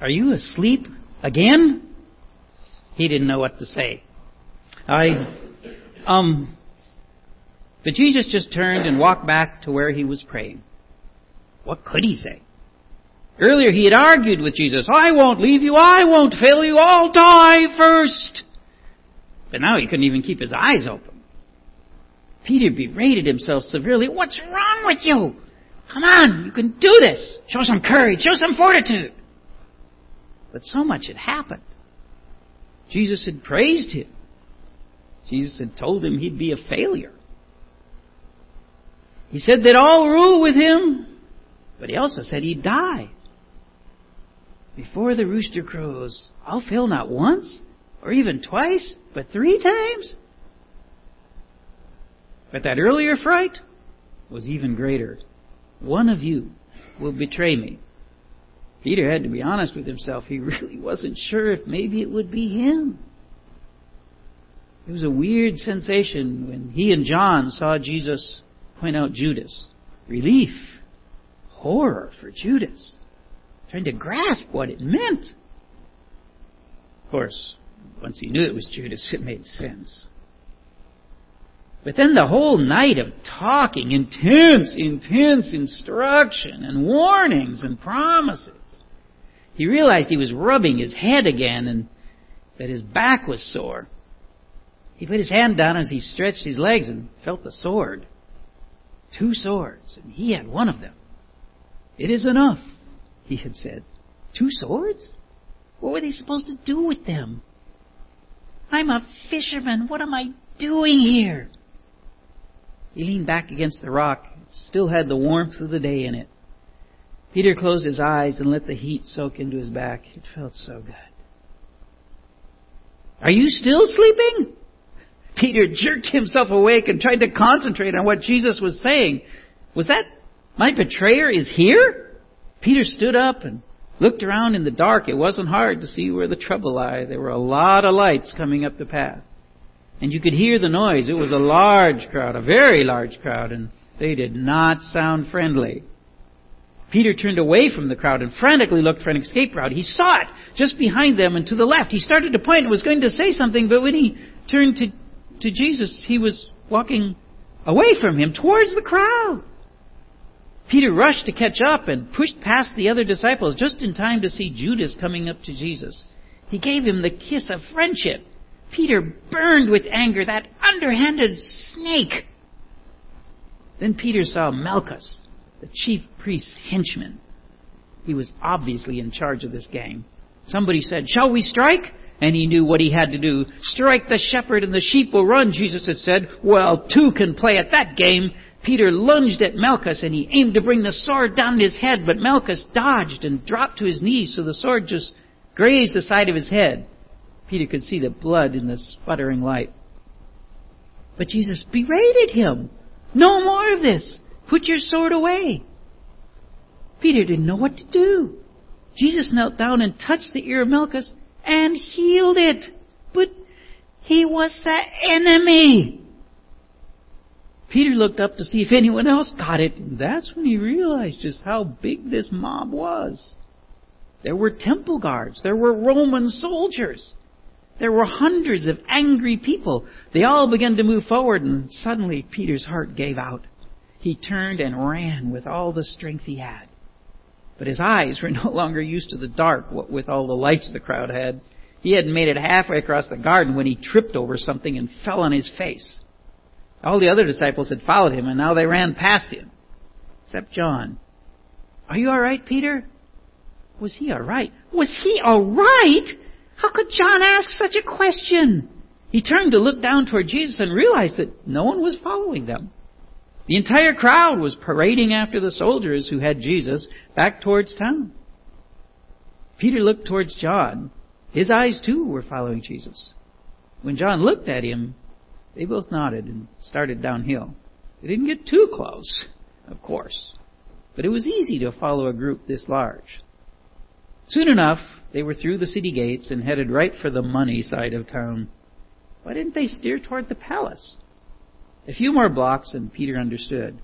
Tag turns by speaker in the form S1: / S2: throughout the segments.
S1: Are you asleep again? He didn't know what to say. I, um, but Jesus just turned and walked back to where he was praying. What could he say? Earlier he had argued with Jesus, I won't leave you, I won't fail you, I'll die first. But now he couldn't even keep his eyes open. Peter berated himself severely. What's wrong with you? Come on, you can do this. Show some courage, show some fortitude. But so much had happened. Jesus had praised him. Jesus had told him he'd be a failure. He said they'd all rule with him, but he also said he'd die. Before the rooster crows, I'll fail not once, or even twice, but three times? But that earlier fright was even greater. One of you will betray me. Peter had to be honest with himself. He really wasn't sure if maybe it would be him. It was a weird sensation when he and John saw Jesus point out Judas. Relief, horror for Judas, trying to grasp what it meant. Of course, once he knew it was Judas, it made sense. But then the whole night of talking, intense, intense instruction and warnings and promises, he realized he was rubbing his head again and that his back was sore. He put his hand down as he stretched his legs and felt the sword. Two swords, and he had one of them. It is enough, he had said. Two swords? What were they supposed to do with them? I'm a fisherman. What am I doing here? He leaned back against the rock. It still had the warmth of the day in it. Peter closed his eyes and let the heat soak into his back. It felt so good. Are you still sleeping? Peter jerked himself awake and tried to concentrate on what Jesus was saying. Was that, my betrayer is here? Peter stood up and looked around in the dark. It wasn't hard to see where the trouble lay. There were a lot of lights coming up the path. And you could hear the noise. It was a large crowd, a very large crowd, and they did not sound friendly. Peter turned away from the crowd and frantically looked for an escape route. He saw it just behind them and to the left. He started to point and was going to say something, but when he turned to to Jesus, he was walking away from him towards the crowd. Peter rushed to catch up and pushed past the other disciples just in time to see Judas coming up to Jesus. He gave him the kiss of friendship. Peter burned with anger, that underhanded snake. Then Peter saw Malchus, the chief priest's henchman. He was obviously in charge of this gang. Somebody said, Shall we strike? and he knew what he had to do. Strike the shepherd and the sheep will run, Jesus had said. Well, two can play at that game. Peter lunged at Malchus and he aimed to bring the sword down his head, but Malchus dodged and dropped to his knees so the sword just grazed the side of his head. Peter could see the blood in the sputtering light. But Jesus berated him. No more of this. Put your sword away. Peter didn't know what to do. Jesus knelt down and touched the ear of Malchus and healed it. But he was the enemy. Peter looked up to see if anyone else got it, and that's when he realized just how big this mob was. There were temple guards, there were Roman soldiers, there were hundreds of angry people. They all began to move forward, and suddenly Peter's heart gave out. He turned and ran with all the strength he had. But his eyes were no longer used to the dark with all the lights the crowd had. He hadn't made it halfway across the garden when he tripped over something and fell on his face. All the other disciples had followed him and now they ran past him. Except John. Are you alright, Peter? Was he alright? Was he alright? How could John ask such a question? He turned to look down toward Jesus and realized that no one was following them. The entire crowd was parading after the soldiers who had Jesus back towards town. Peter looked towards John. His eyes too were following Jesus. When John looked at him, they both nodded and started downhill. They didn't get too close, of course, but it was easy to follow a group this large. Soon enough, they were through the city gates and headed right for the money side of town. Why didn't they steer toward the palace? A few more blocks and Peter understood.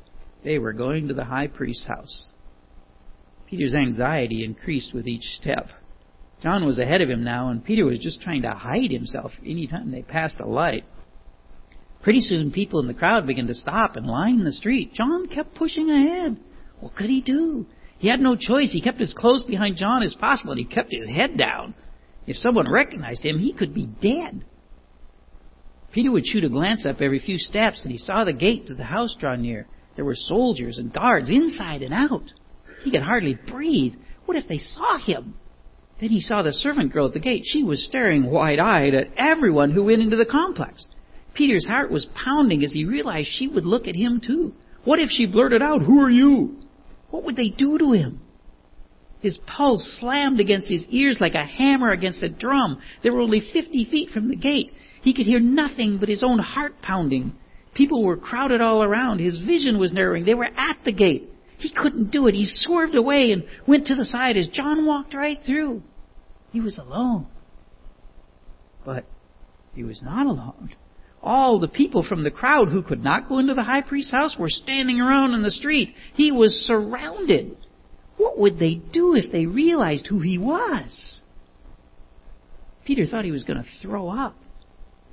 S1: They were going to the high priest's house. Peter's anxiety increased with each step. John was ahead of him now, and Peter was just trying to hide himself any time they passed a light. Pretty soon, people in the crowd began to stop and line the street. John kept pushing ahead. What could he do? He had no choice. He kept as close behind John as possible, and he kept his head down. If someone recognized him, he could be dead. Peter would shoot a glance up every few steps, and he saw the gate to the house draw near. There were soldiers and guards inside and out. He could hardly breathe. What if they saw him? Then he saw the servant girl at the gate. She was staring wide eyed at everyone who went into the complex. Peter's heart was pounding as he realized she would look at him too. What if she blurted out, Who are you? What would they do to him? His pulse slammed against his ears like a hammer against a drum. They were only 50 feet from the gate. He could hear nothing but his own heart pounding. People were crowded all around. His vision was narrowing. They were at the gate. He couldn't do it. He swerved away and went to the side as John walked right through. He was alone. But he was not alone. All the people from the crowd who could not go into the high priest's house were standing around in the street. He was surrounded. What would they do if they realized who he was? Peter thought he was going to throw up.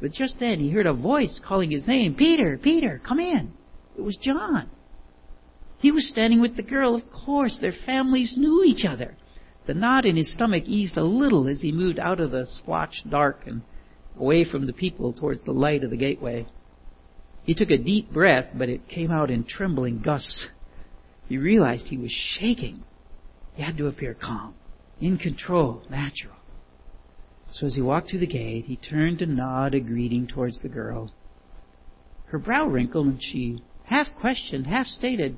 S1: But just then he heard a voice calling his name Peter, Peter, come in. It was John. He was standing with the girl. Of course, their families knew each other. The knot in his stomach eased a little as he moved out of the splotched dark and away from the people towards the light of the gateway. He took a deep breath, but it came out in trembling gusts. He realized he was shaking. He had to appear calm, in control, natural. So as he walked through the gate, he turned to nod a greeting towards the girl. Her brow wrinkled and she half questioned, half stated,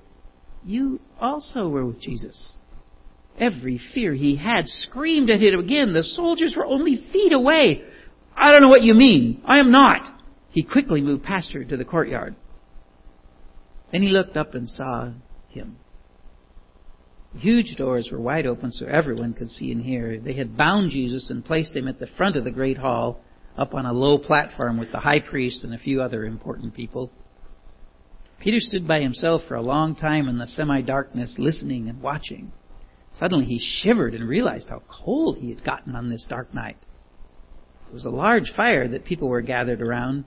S1: You also were with Jesus. Every fear he had screamed at him again. The soldiers were only feet away. I don't know what you mean. I am not. He quickly moved past her to the courtyard. Then he looked up and saw him. Huge doors were wide open so everyone could see and hear. They had bound Jesus and placed him at the front of the great hall, up on a low platform with the high priest and a few other important people. Peter stood by himself for a long time in the semi darkness, listening and watching. Suddenly he shivered and realized how cold he had gotten on this dark night. It was a large fire that people were gathered around.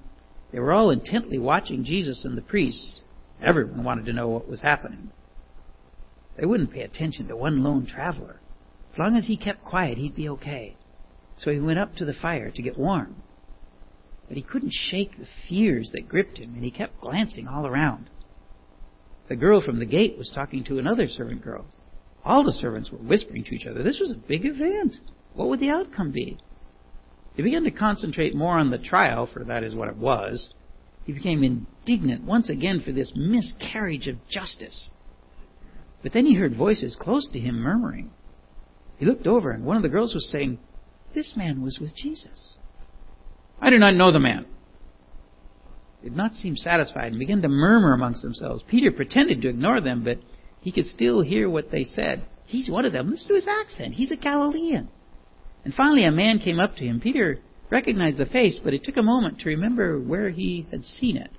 S1: They were all intently watching Jesus and the priests. Everyone wanted to know what was happening. They wouldn't pay attention to one lone traveler. As long as he kept quiet, he'd be okay. So he went up to the fire to get warm. But he couldn't shake the fears that gripped him, and he kept glancing all around. The girl from the gate was talking to another servant girl. All the servants were whispering to each other. This was a big event. What would the outcome be? He began to concentrate more on the trial, for that is what it was. He became indignant once again for this miscarriage of justice. But then he heard voices close to him murmuring. He looked over, and one of the girls was saying, This man was with Jesus. I do not know the man. They did not seem satisfied and began to murmur amongst themselves. Peter pretended to ignore them, but he could still hear what they said. He's one of them. Listen to his accent. He's a Galilean. And finally, a man came up to him. Peter recognized the face, but it took a moment to remember where he had seen it.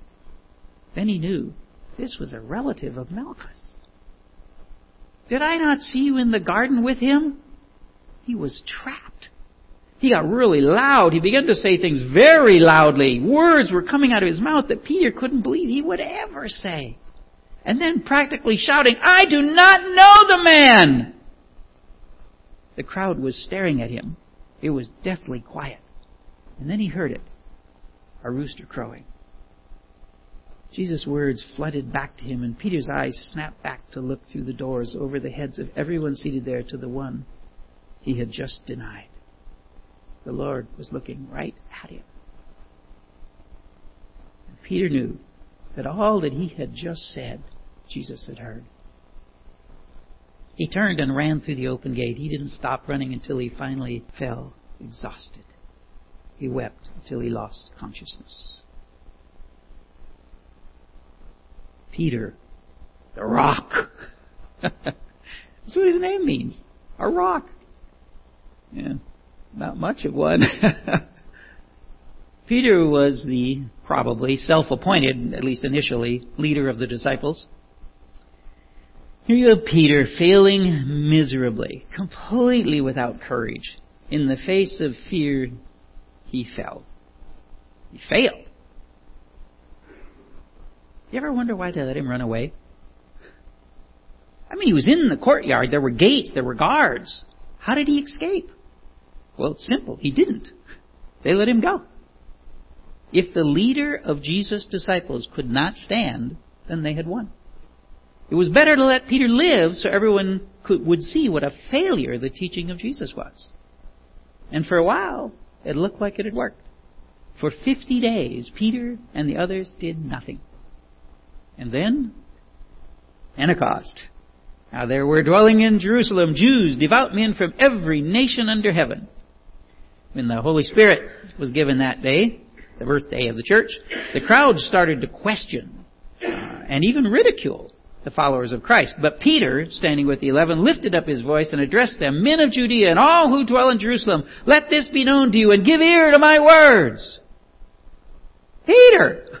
S1: Then he knew this was a relative of Malchus. Did I not see you in the garden with him? He was trapped. He got really loud. He began to say things very loudly. Words were coming out of his mouth that Peter couldn't believe he would ever say. And then practically shouting, I do not know the man! The crowd was staring at him. It was deathly quiet. And then he heard it a rooster crowing. Jesus' words flooded back to him, and Peter's eyes snapped back to look through the doors over the heads of everyone seated there to the one he had just denied. The Lord was looking right at him. And Peter knew that all that he had just said, Jesus had heard. He turned and ran through the open gate. He didn't stop running until he finally fell exhausted. He wept until he lost consciousness. Peter, the rock. That's what his name means. A rock. Yeah, not much of one. Peter was the probably self appointed, at least initially, leader of the disciples. Here you have Peter failing miserably, completely without courage. In the face of fear, he fell. He failed. You ever wonder why they let him run away? I mean, he was in the courtyard. There were gates. There were guards. How did he escape? Well, it's simple. He didn't. They let him go. If the leader of Jesus' disciples could not stand, then they had won. It was better to let Peter live so everyone could, would see what a failure the teaching of Jesus was. And for a while, it looked like it had worked. For 50 days, Peter and the others did nothing. And then, Pentecost. Now there were dwelling in Jerusalem Jews, devout men from every nation under heaven. When the Holy Spirit was given that day, the birthday of the church, the crowd started to question uh, and even ridicule the followers of Christ. But Peter, standing with the eleven, lifted up his voice and addressed them, Men of Judea and all who dwell in Jerusalem, let this be known to you and give ear to my words. Peter,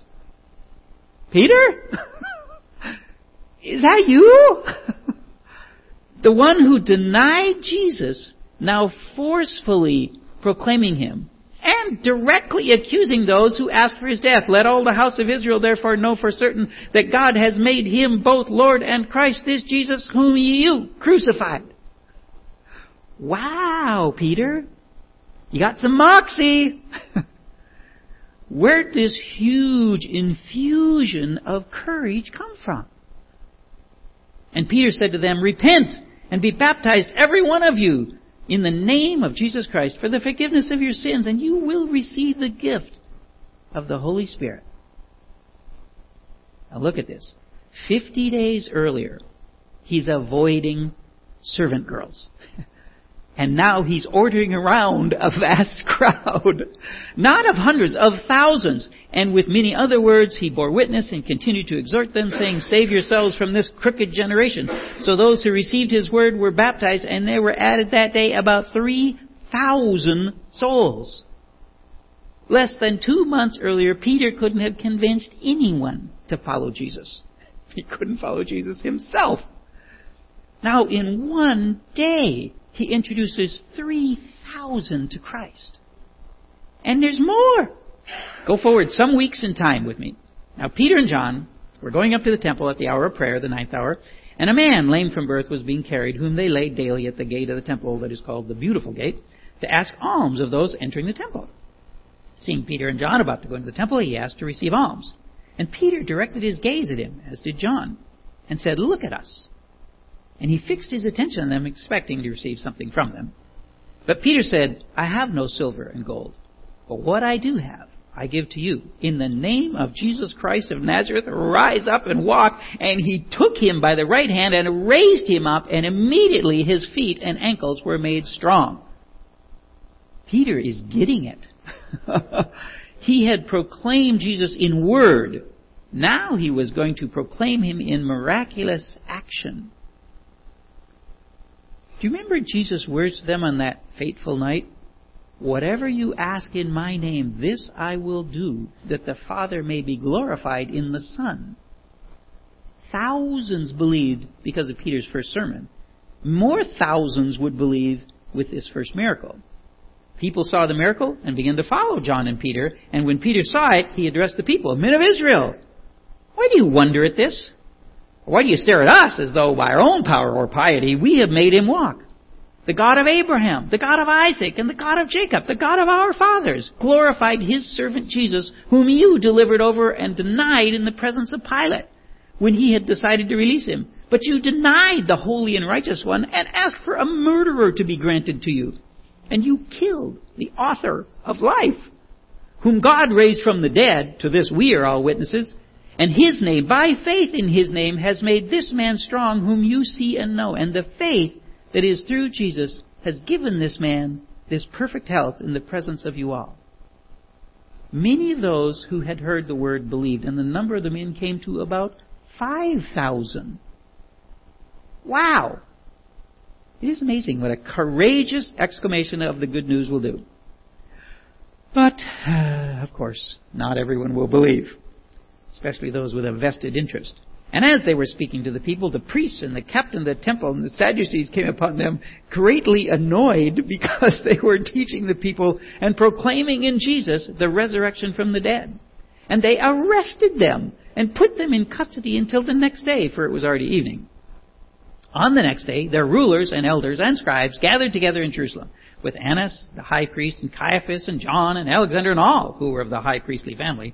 S1: Peter? Is that you? the one who denied Jesus, now forcefully proclaiming him and directly accusing those who asked for his death. Let all the house of Israel therefore know for certain that God has made him both Lord and Christ, this Jesus whom you crucified. Wow, Peter. You got some moxie. Where'd this huge infusion of courage come from? And Peter said to them, Repent and be baptized, every one of you, in the name of Jesus Christ for the forgiveness of your sins, and you will receive the gift of the Holy Spirit. Now look at this. Fifty days earlier, he's avoiding servant girls. And now he's ordering around a vast crowd, not of hundreds, of thousands. And with many other words, he bore witness and continued to exhort them, saying, Save yourselves from this crooked generation. So those who received his word were baptized, and there were added that day about 3,000 souls. Less than two months earlier, Peter couldn't have convinced anyone to follow Jesus. He couldn't follow Jesus himself. Now, in one day, he introduces 3,000 to Christ. And there's more. Go forward some weeks in time with me. Now, Peter and John were going up to the temple at the hour of prayer, the ninth hour, and a man lame from birth was being carried, whom they laid daily at the gate of the temple that is called the Beautiful Gate, to ask alms of those entering the temple. Seeing Peter and John about to go into the temple, he asked to receive alms. And Peter directed his gaze at him, as did John, and said, Look at us. And he fixed his attention on them, expecting to receive something from them. But Peter said, I have no silver and gold, but what I do have, I give to you. In the name of Jesus Christ of Nazareth, rise up and walk. And he took him by the right hand and raised him up, and immediately his feet and ankles were made strong. Peter is getting it. he had proclaimed Jesus in word. Now he was going to proclaim him in miraculous action. Do you remember Jesus' words to them on that fateful night? Whatever you ask in my name, this I will do, that the Father may be glorified in the Son. Thousands believed because of Peter's first sermon. More thousands would believe with this first miracle. People saw the miracle and began to follow John and Peter, and when Peter saw it, he addressed the people, Men of Israel, why do you wonder at this? Why do you stare at us as though by our own power or piety we have made him walk? The God of Abraham, the God of Isaac, and the God of Jacob, the God of our fathers, glorified his servant Jesus, whom you delivered over and denied in the presence of Pilate when he had decided to release him. But you denied the holy and righteous one and asked for a murderer to be granted to you. And you killed the author of life, whom God raised from the dead, to this we are all witnesses, and his name, by faith in his name, has made this man strong whom you see and know. And the faith that is through Jesus has given this man this perfect health in the presence of you all. Many of those who had heard the word believed, and the number of the men came to about 5,000. Wow! It is amazing what a courageous exclamation of the good news will do. But, uh, of course, not everyone will believe, especially those with a vested interest. And as they were speaking to the people, the priests and the captain of the temple and the Sadducees came upon them, greatly annoyed because they were teaching the people and proclaiming in Jesus the resurrection from the dead. And they arrested them and put them in custody until the next day, for it was already evening. On the next day, their rulers and elders and scribes gathered together in Jerusalem with Annas, the high priest, and Caiaphas, and John, and Alexander, and all who were of the high priestly family.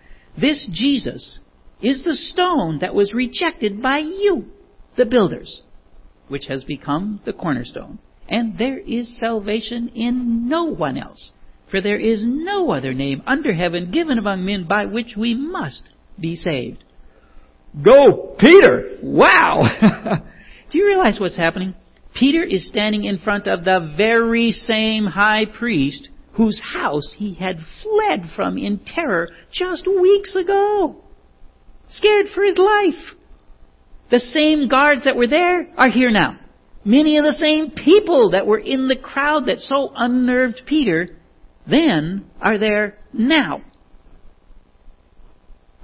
S1: This Jesus is the stone that was rejected by you, the builders, which has become the cornerstone. And there is salvation in no one else, for there is no other name under heaven given among men by which we must be saved. Go, Peter! Wow! Do you realize what's happening? Peter is standing in front of the very same high priest whose house he had fled from in terror just weeks ago. Scared for his life. The same guards that were there are here now. Many of the same people that were in the crowd that so unnerved Peter then are there now.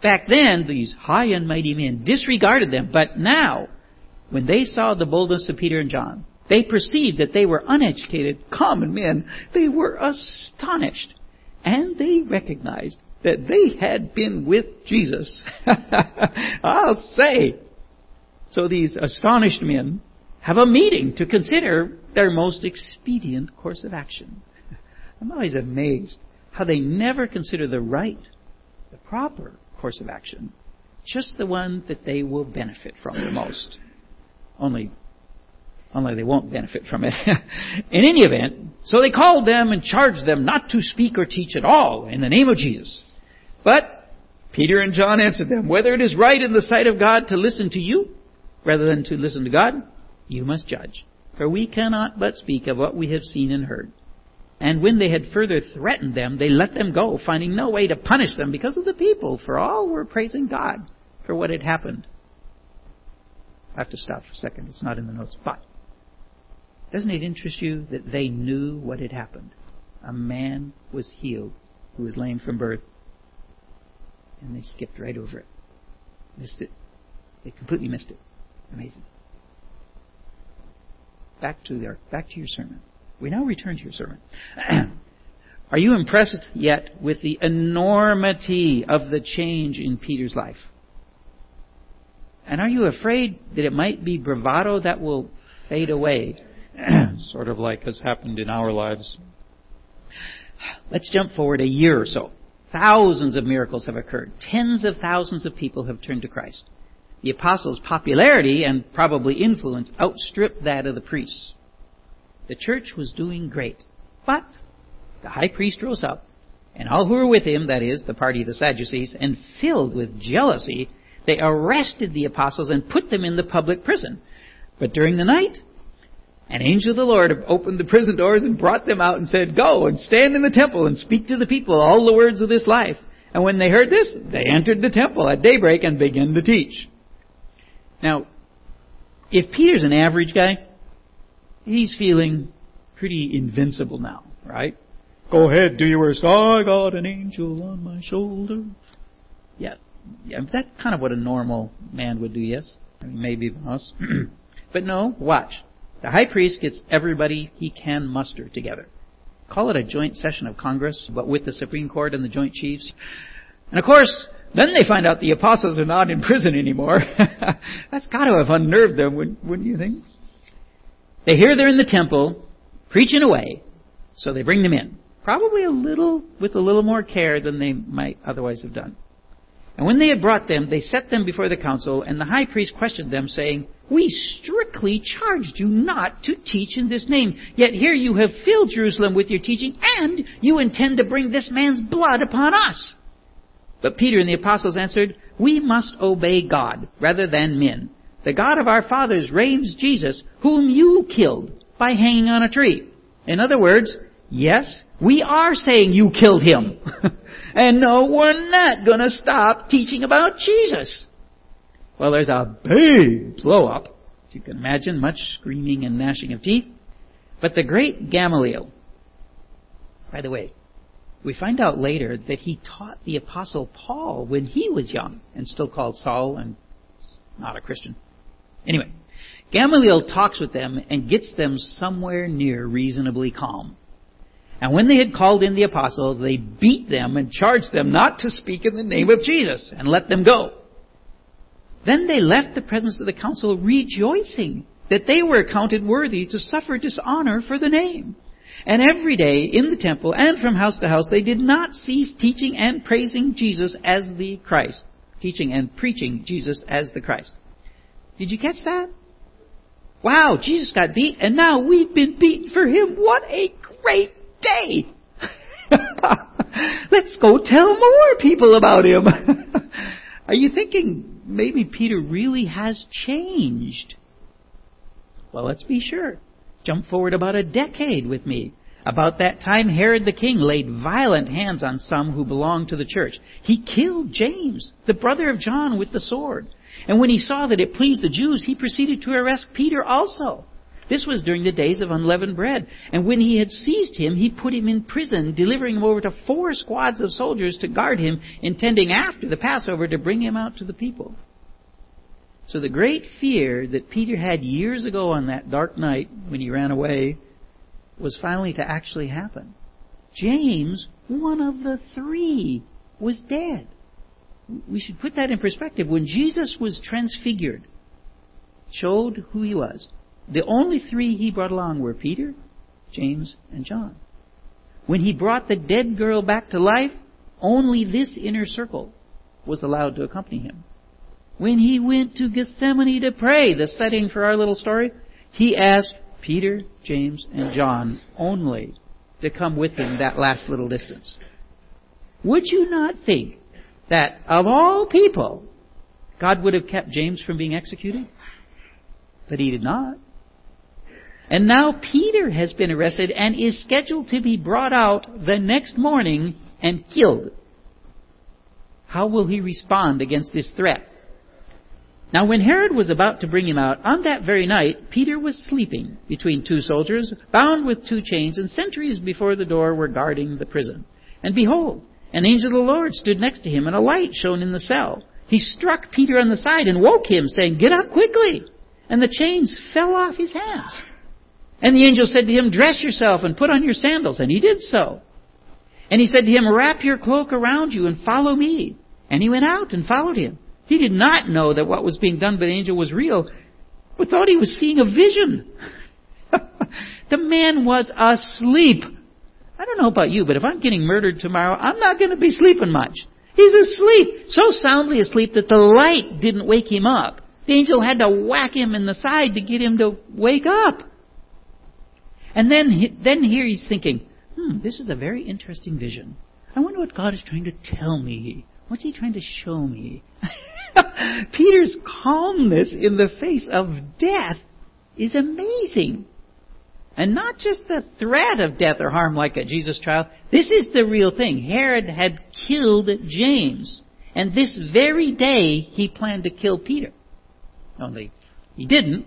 S1: Back then, these high and mighty men disregarded them, but now, when they saw the boldness of Peter and John, they perceived that they were uneducated, common men. They were astonished. And they recognized that they had been with Jesus. I'll say. So these astonished men have a meeting to consider their most expedient course of action. I'm always amazed how they never consider the right, the proper course of action, just the one that they will benefit from the most. Only only they won't benefit from it. in any event, so they called them and charged them not to speak or teach at all in the name of Jesus. But Peter and John answered them, whether it is right in the sight of God to listen to you rather than to listen to God, you must judge. For we cannot but speak of what we have seen and heard. And when they had further threatened them, they let them go, finding no way to punish them because of the people, for all were praising God for what had happened. I have to stop for a second. It's not in the notes. But doesn't it interest you that they knew what had happened? A man was healed who was lame from birth, and they skipped right over it. Missed it. They completely missed it. Amazing. Back to their, back to your sermon. We now return to your sermon. Are you impressed yet with the enormity of the change in Peter's life? And are you afraid that it might be bravado that will fade away
S2: sort of like has happened in our lives.
S1: Let's jump forward a year or so. Thousands of miracles have occurred. Tens of thousands of people have turned to Christ. The apostles' popularity and probably influence outstripped that of the priests. The church was doing great. But the high priest rose up, and all who were with him, that is, the party of the Sadducees, and filled with jealousy, they arrested the apostles and put them in the public prison. But during the night, an angel of the Lord opened the prison doors and brought them out and said, Go and stand in the temple and speak to the people all the words of this life. And when they heard this, they entered the temple at daybreak and began to teach. Now, if Peter's an average guy, he's feeling pretty invincible now, right?
S2: Go ahead, do your worst. I got an angel on my shoulder.
S1: Yeah, yeah, that's kind of what a normal man would do, yes? I mean, maybe even us. but no, watch. The high priest gets everybody he can muster together. Call it a joint session of Congress, but with the Supreme Court and the Joint Chiefs. And of course, then they find out the apostles are not in prison anymore. That's got to have unnerved them, wouldn't you think? They hear they're in the temple, preaching away, So they bring them in, probably a little, with a little more care than they might otherwise have done. And when they had brought them, they set them before the council, and the high priest questioned them, saying, We strictly charged you not to teach in this name, yet here you have filled Jerusalem with your teaching, and you intend to bring this man's blood upon us. But Peter and the apostles answered, We must obey God rather than men. The God of our fathers raised Jesus, whom you killed by hanging on a tree. In other words, yes, we are saying you killed him. and no, we're not going to stop teaching about Jesus. Well, there's a big blow up. As you can imagine, much screaming and gnashing of teeth. But the great Gamaliel, by the way, we find out later that he taught the apostle Paul when he was young and still called Saul and not a Christian. Anyway, Gamaliel talks with them and gets them somewhere near reasonably calm. And when they had called in the apostles, they beat them and charged them not to speak in the name of Jesus and let them go. Then they left the presence of the council rejoicing that they were accounted worthy to suffer dishonor for the name. And every day in the temple and from house to house they did not cease teaching and praising Jesus as the Christ. Teaching and preaching Jesus as the Christ. Did you catch that? Wow, Jesus got beat and now we've been beaten for him. What a great day! Let's go tell more people about him. Are you thinking maybe Peter really has changed? Well, let's be sure. Jump forward about a decade with me. About that time, Herod the king laid violent hands on some who belonged to the church. He killed James, the brother of John, with the sword. And when he saw that it pleased the Jews, he proceeded to arrest Peter also. This was during the days of unleavened bread. And when he had seized him, he put him in prison, delivering him over to four squads of soldiers to guard him, intending after the Passover to bring him out to the people. So the great fear that Peter had years ago on that dark night when he ran away was finally to actually happen. James, one of the three, was dead. We should put that in perspective. When Jesus was transfigured, showed who he was, the only three he brought along were Peter, James, and John. When he brought the dead girl back to life, only this inner circle was allowed to accompany him. When he went to Gethsemane to pray, the setting for our little story, he asked Peter, James, and John only to come with him that last little distance. Would you not think that of all people, God would have kept James from being executed? But he did not. And now Peter has been arrested and is scheduled to be brought out the next morning and killed. How will he respond against this threat? Now when Herod was about to bring him out, on that very night, Peter was sleeping between two soldiers, bound with two chains, and sentries before the door were guarding the prison. And behold, an angel of the Lord stood next to him, and a light shone in the cell. He struck Peter on the side and woke him, saying, Get up quickly! And the chains fell off his hands. And the angel said to him, Dress yourself and put on your sandals. And he did so. And he said to him, Wrap your cloak around you and follow me. And he went out and followed him. He did not know that what was being done by the angel was real, but thought he was seeing a vision. the man was asleep. I don't know about you, but if I'm getting murdered tomorrow, I'm not going to be sleeping much. He's asleep, so soundly asleep that the light didn't wake him up. The angel had to whack him in the side to get him to wake up. And then, then here he's thinking, hmm, this is a very interesting vision. I wonder what God is trying to tell me. What's he trying to show me? Peter's calmness in the face of death is amazing. And not just the threat of death or harm like at Jesus' trial. This is the real thing. Herod had killed James. And this very day he planned to kill Peter. Only he didn't.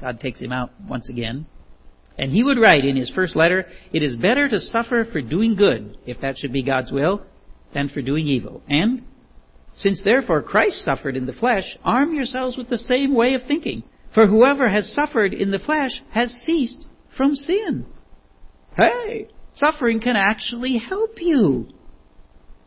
S1: God takes him out once again. And he would write in his first letter, It is better to suffer for doing good, if that should be God's will, than for doing evil. And, since therefore Christ suffered in the flesh, arm yourselves with the same way of thinking. For whoever has suffered in the flesh has ceased from sin. Hey, suffering can actually help you.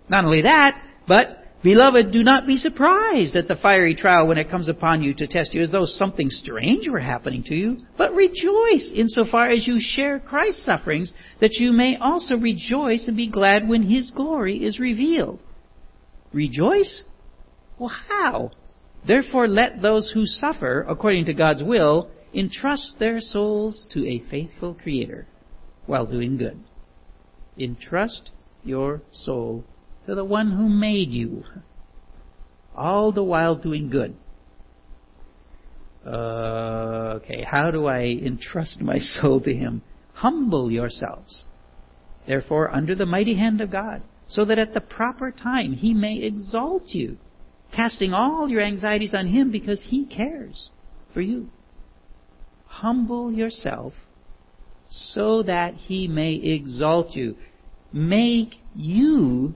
S1: Not only that, but Beloved, do not be surprised at the fiery trial when it comes upon you to test you as though something strange were happening to you, but rejoice insofar as you share Christ's sufferings, that you may also rejoice and be glad when his glory is revealed. Rejoice? Well, how? Therefore let those who suffer according to God's will entrust their souls to a faithful Creator while doing good. Entrust your soul to the one who made you, all the while doing good. Uh, okay, how do I entrust my soul to Him? Humble yourselves, therefore, under the mighty hand of God, so that at the proper time He may exalt you, casting all your anxieties on Him because He cares for you. Humble yourself so that He may exalt you. Make you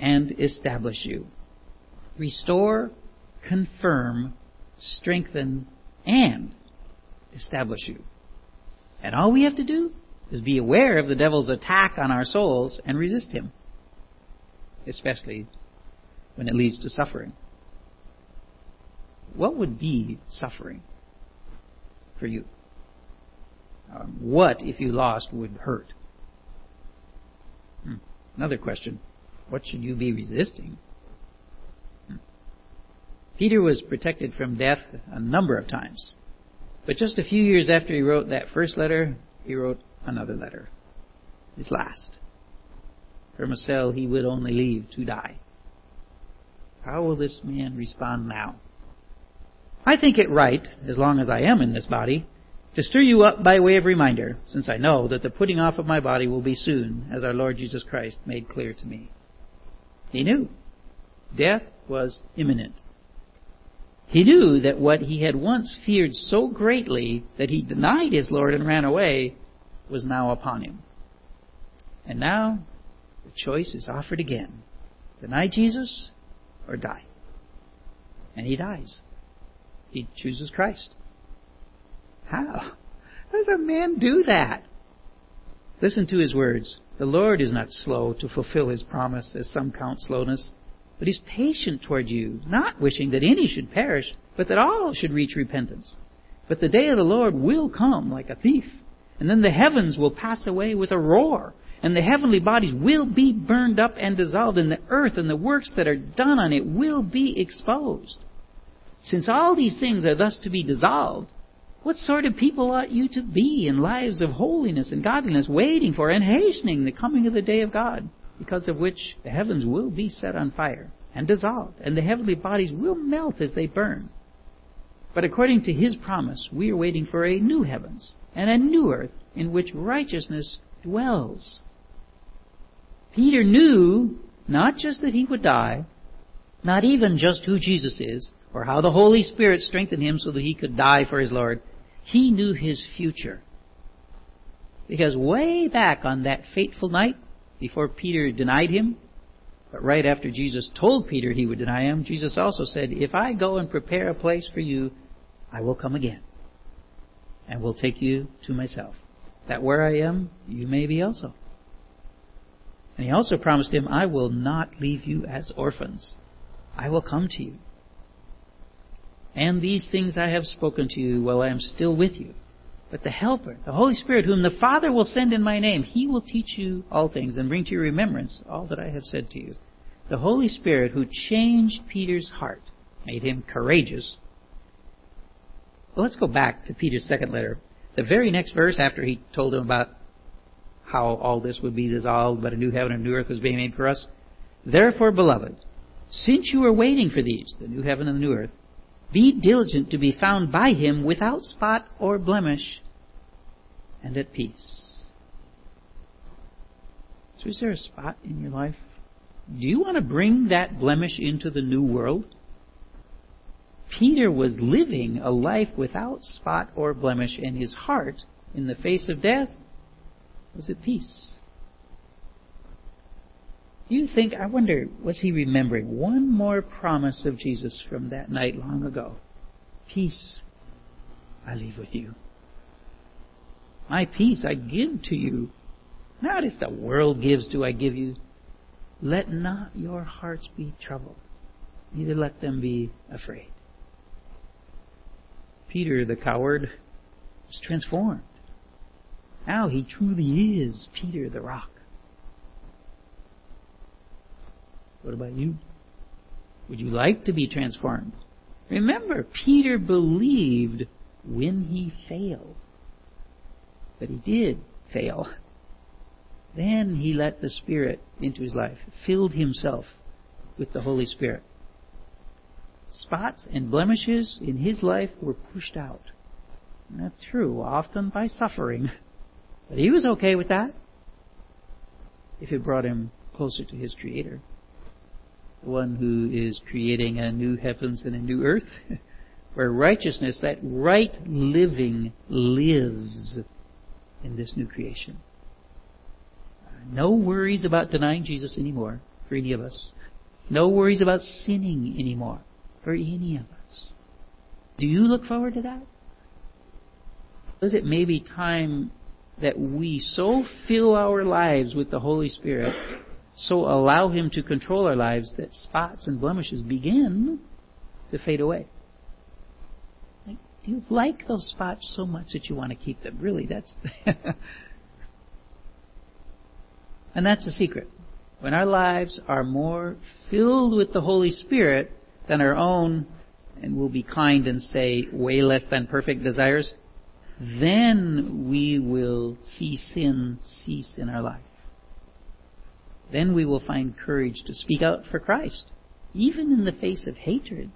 S1: and establish you. Restore, confirm, strengthen, and establish you. And all we have to do is be aware of the devil's attack on our souls and resist him, especially when it leads to suffering. What would be suffering for you? Um, what, if you lost, would hurt? Hmm. Another question. What should you be resisting? Peter was protected from death a number of times. But just a few years after he wrote that first letter, he wrote another letter. His last. From a cell he would only leave to die. How will this man respond now? I think it right, as long as I am in this body, to stir you up by way of reminder, since I know that the putting off of my body will be soon, as our Lord Jesus Christ made clear to me. He knew. Death was imminent. He knew that what he had once feared so greatly that he denied his Lord and ran away was now upon him. And now the choice is offered again. Deny Jesus or die. And he dies. He chooses Christ. How? How does a man do that? Listen to his words. The Lord is not slow to fulfill his promise, as some count slowness, but he is patient toward you, not wishing that any should perish, but that all should reach repentance. But the day of the Lord will come like a thief, and then the heavens will pass away with a roar, and the heavenly bodies will be burned up and dissolved, and the earth and the works that are done on it will be exposed. Since all these things are thus to be dissolved, what sort of people ought you to be in lives of holiness and godliness, waiting for and hastening the coming of the day of God, because of which the heavens will be set on fire and dissolved, and the heavenly bodies will melt as they burn? But according to his promise, we are waiting for a new heavens and a new earth in which righteousness dwells. Peter knew not just that he would die, not even just who Jesus is, or how the Holy Spirit strengthened him so that he could die for his Lord, he knew his future. Because way back on that fateful night, before Peter denied him, but right after Jesus told Peter he would deny him, Jesus also said, If I go and prepare a place for you, I will come again and will take you to myself, that where I am, you may be also. And he also promised him, I will not leave you as orphans. I will come to you. And these things I have spoken to you while I am still with you. But the Helper, the Holy Spirit, whom the Father will send in my name, he will teach you all things and bring to your remembrance all that I have said to you. The Holy Spirit who changed Peter's heart, made him courageous. Well, let's go back to Peter's second letter. The very next verse after he told him about how all this would be dissolved, but a new heaven and a new earth was being made for us. Therefore, beloved, since you are waiting for these, the new heaven and the new earth, be diligent to be found by him without spot or blemish and at peace. So, is there a spot in your life Do you want to bring that blemish into the new world? Peter was living a life without spot or blemish, and his heart, in the face of death, was at peace. You think, I wonder, was he remembering one more promise of Jesus from that night long ago? Peace I leave with you. My peace I give to you. Not as the world gives do I give you. Let not your hearts be troubled, neither let them be afraid. Peter the coward was transformed. Now he truly is Peter the rock. What about you? Would you like to be transformed? Remember, Peter believed when he failed. But he did fail. Then he let the Spirit into his life, filled himself with the Holy Spirit. Spots and blemishes in his life were pushed out. That's true, often by suffering. But he was okay with that if it brought him closer to his Creator one who is creating a new heavens and a new earth, where righteousness, that right living, lives in this new creation. Uh, no worries about denying Jesus anymore for any of us. No worries about sinning anymore for any of us. Do you look forward to that? Is it maybe time that we so fill our lives with the Holy Spirit so allow Him to control our lives that spots and blemishes begin to fade away. Do you like those spots so much that you want to keep them? Really, that's. and that's the secret. When our lives are more filled with the Holy Spirit than our own, and we'll be kind and say way less than perfect desires, then we will see sin cease in our life then we will find courage to speak out for Christ, even in the face of hatred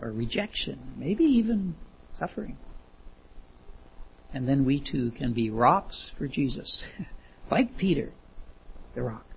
S1: or rejection, maybe even suffering. And then we too can be rocks for Jesus, like Peter, the rock.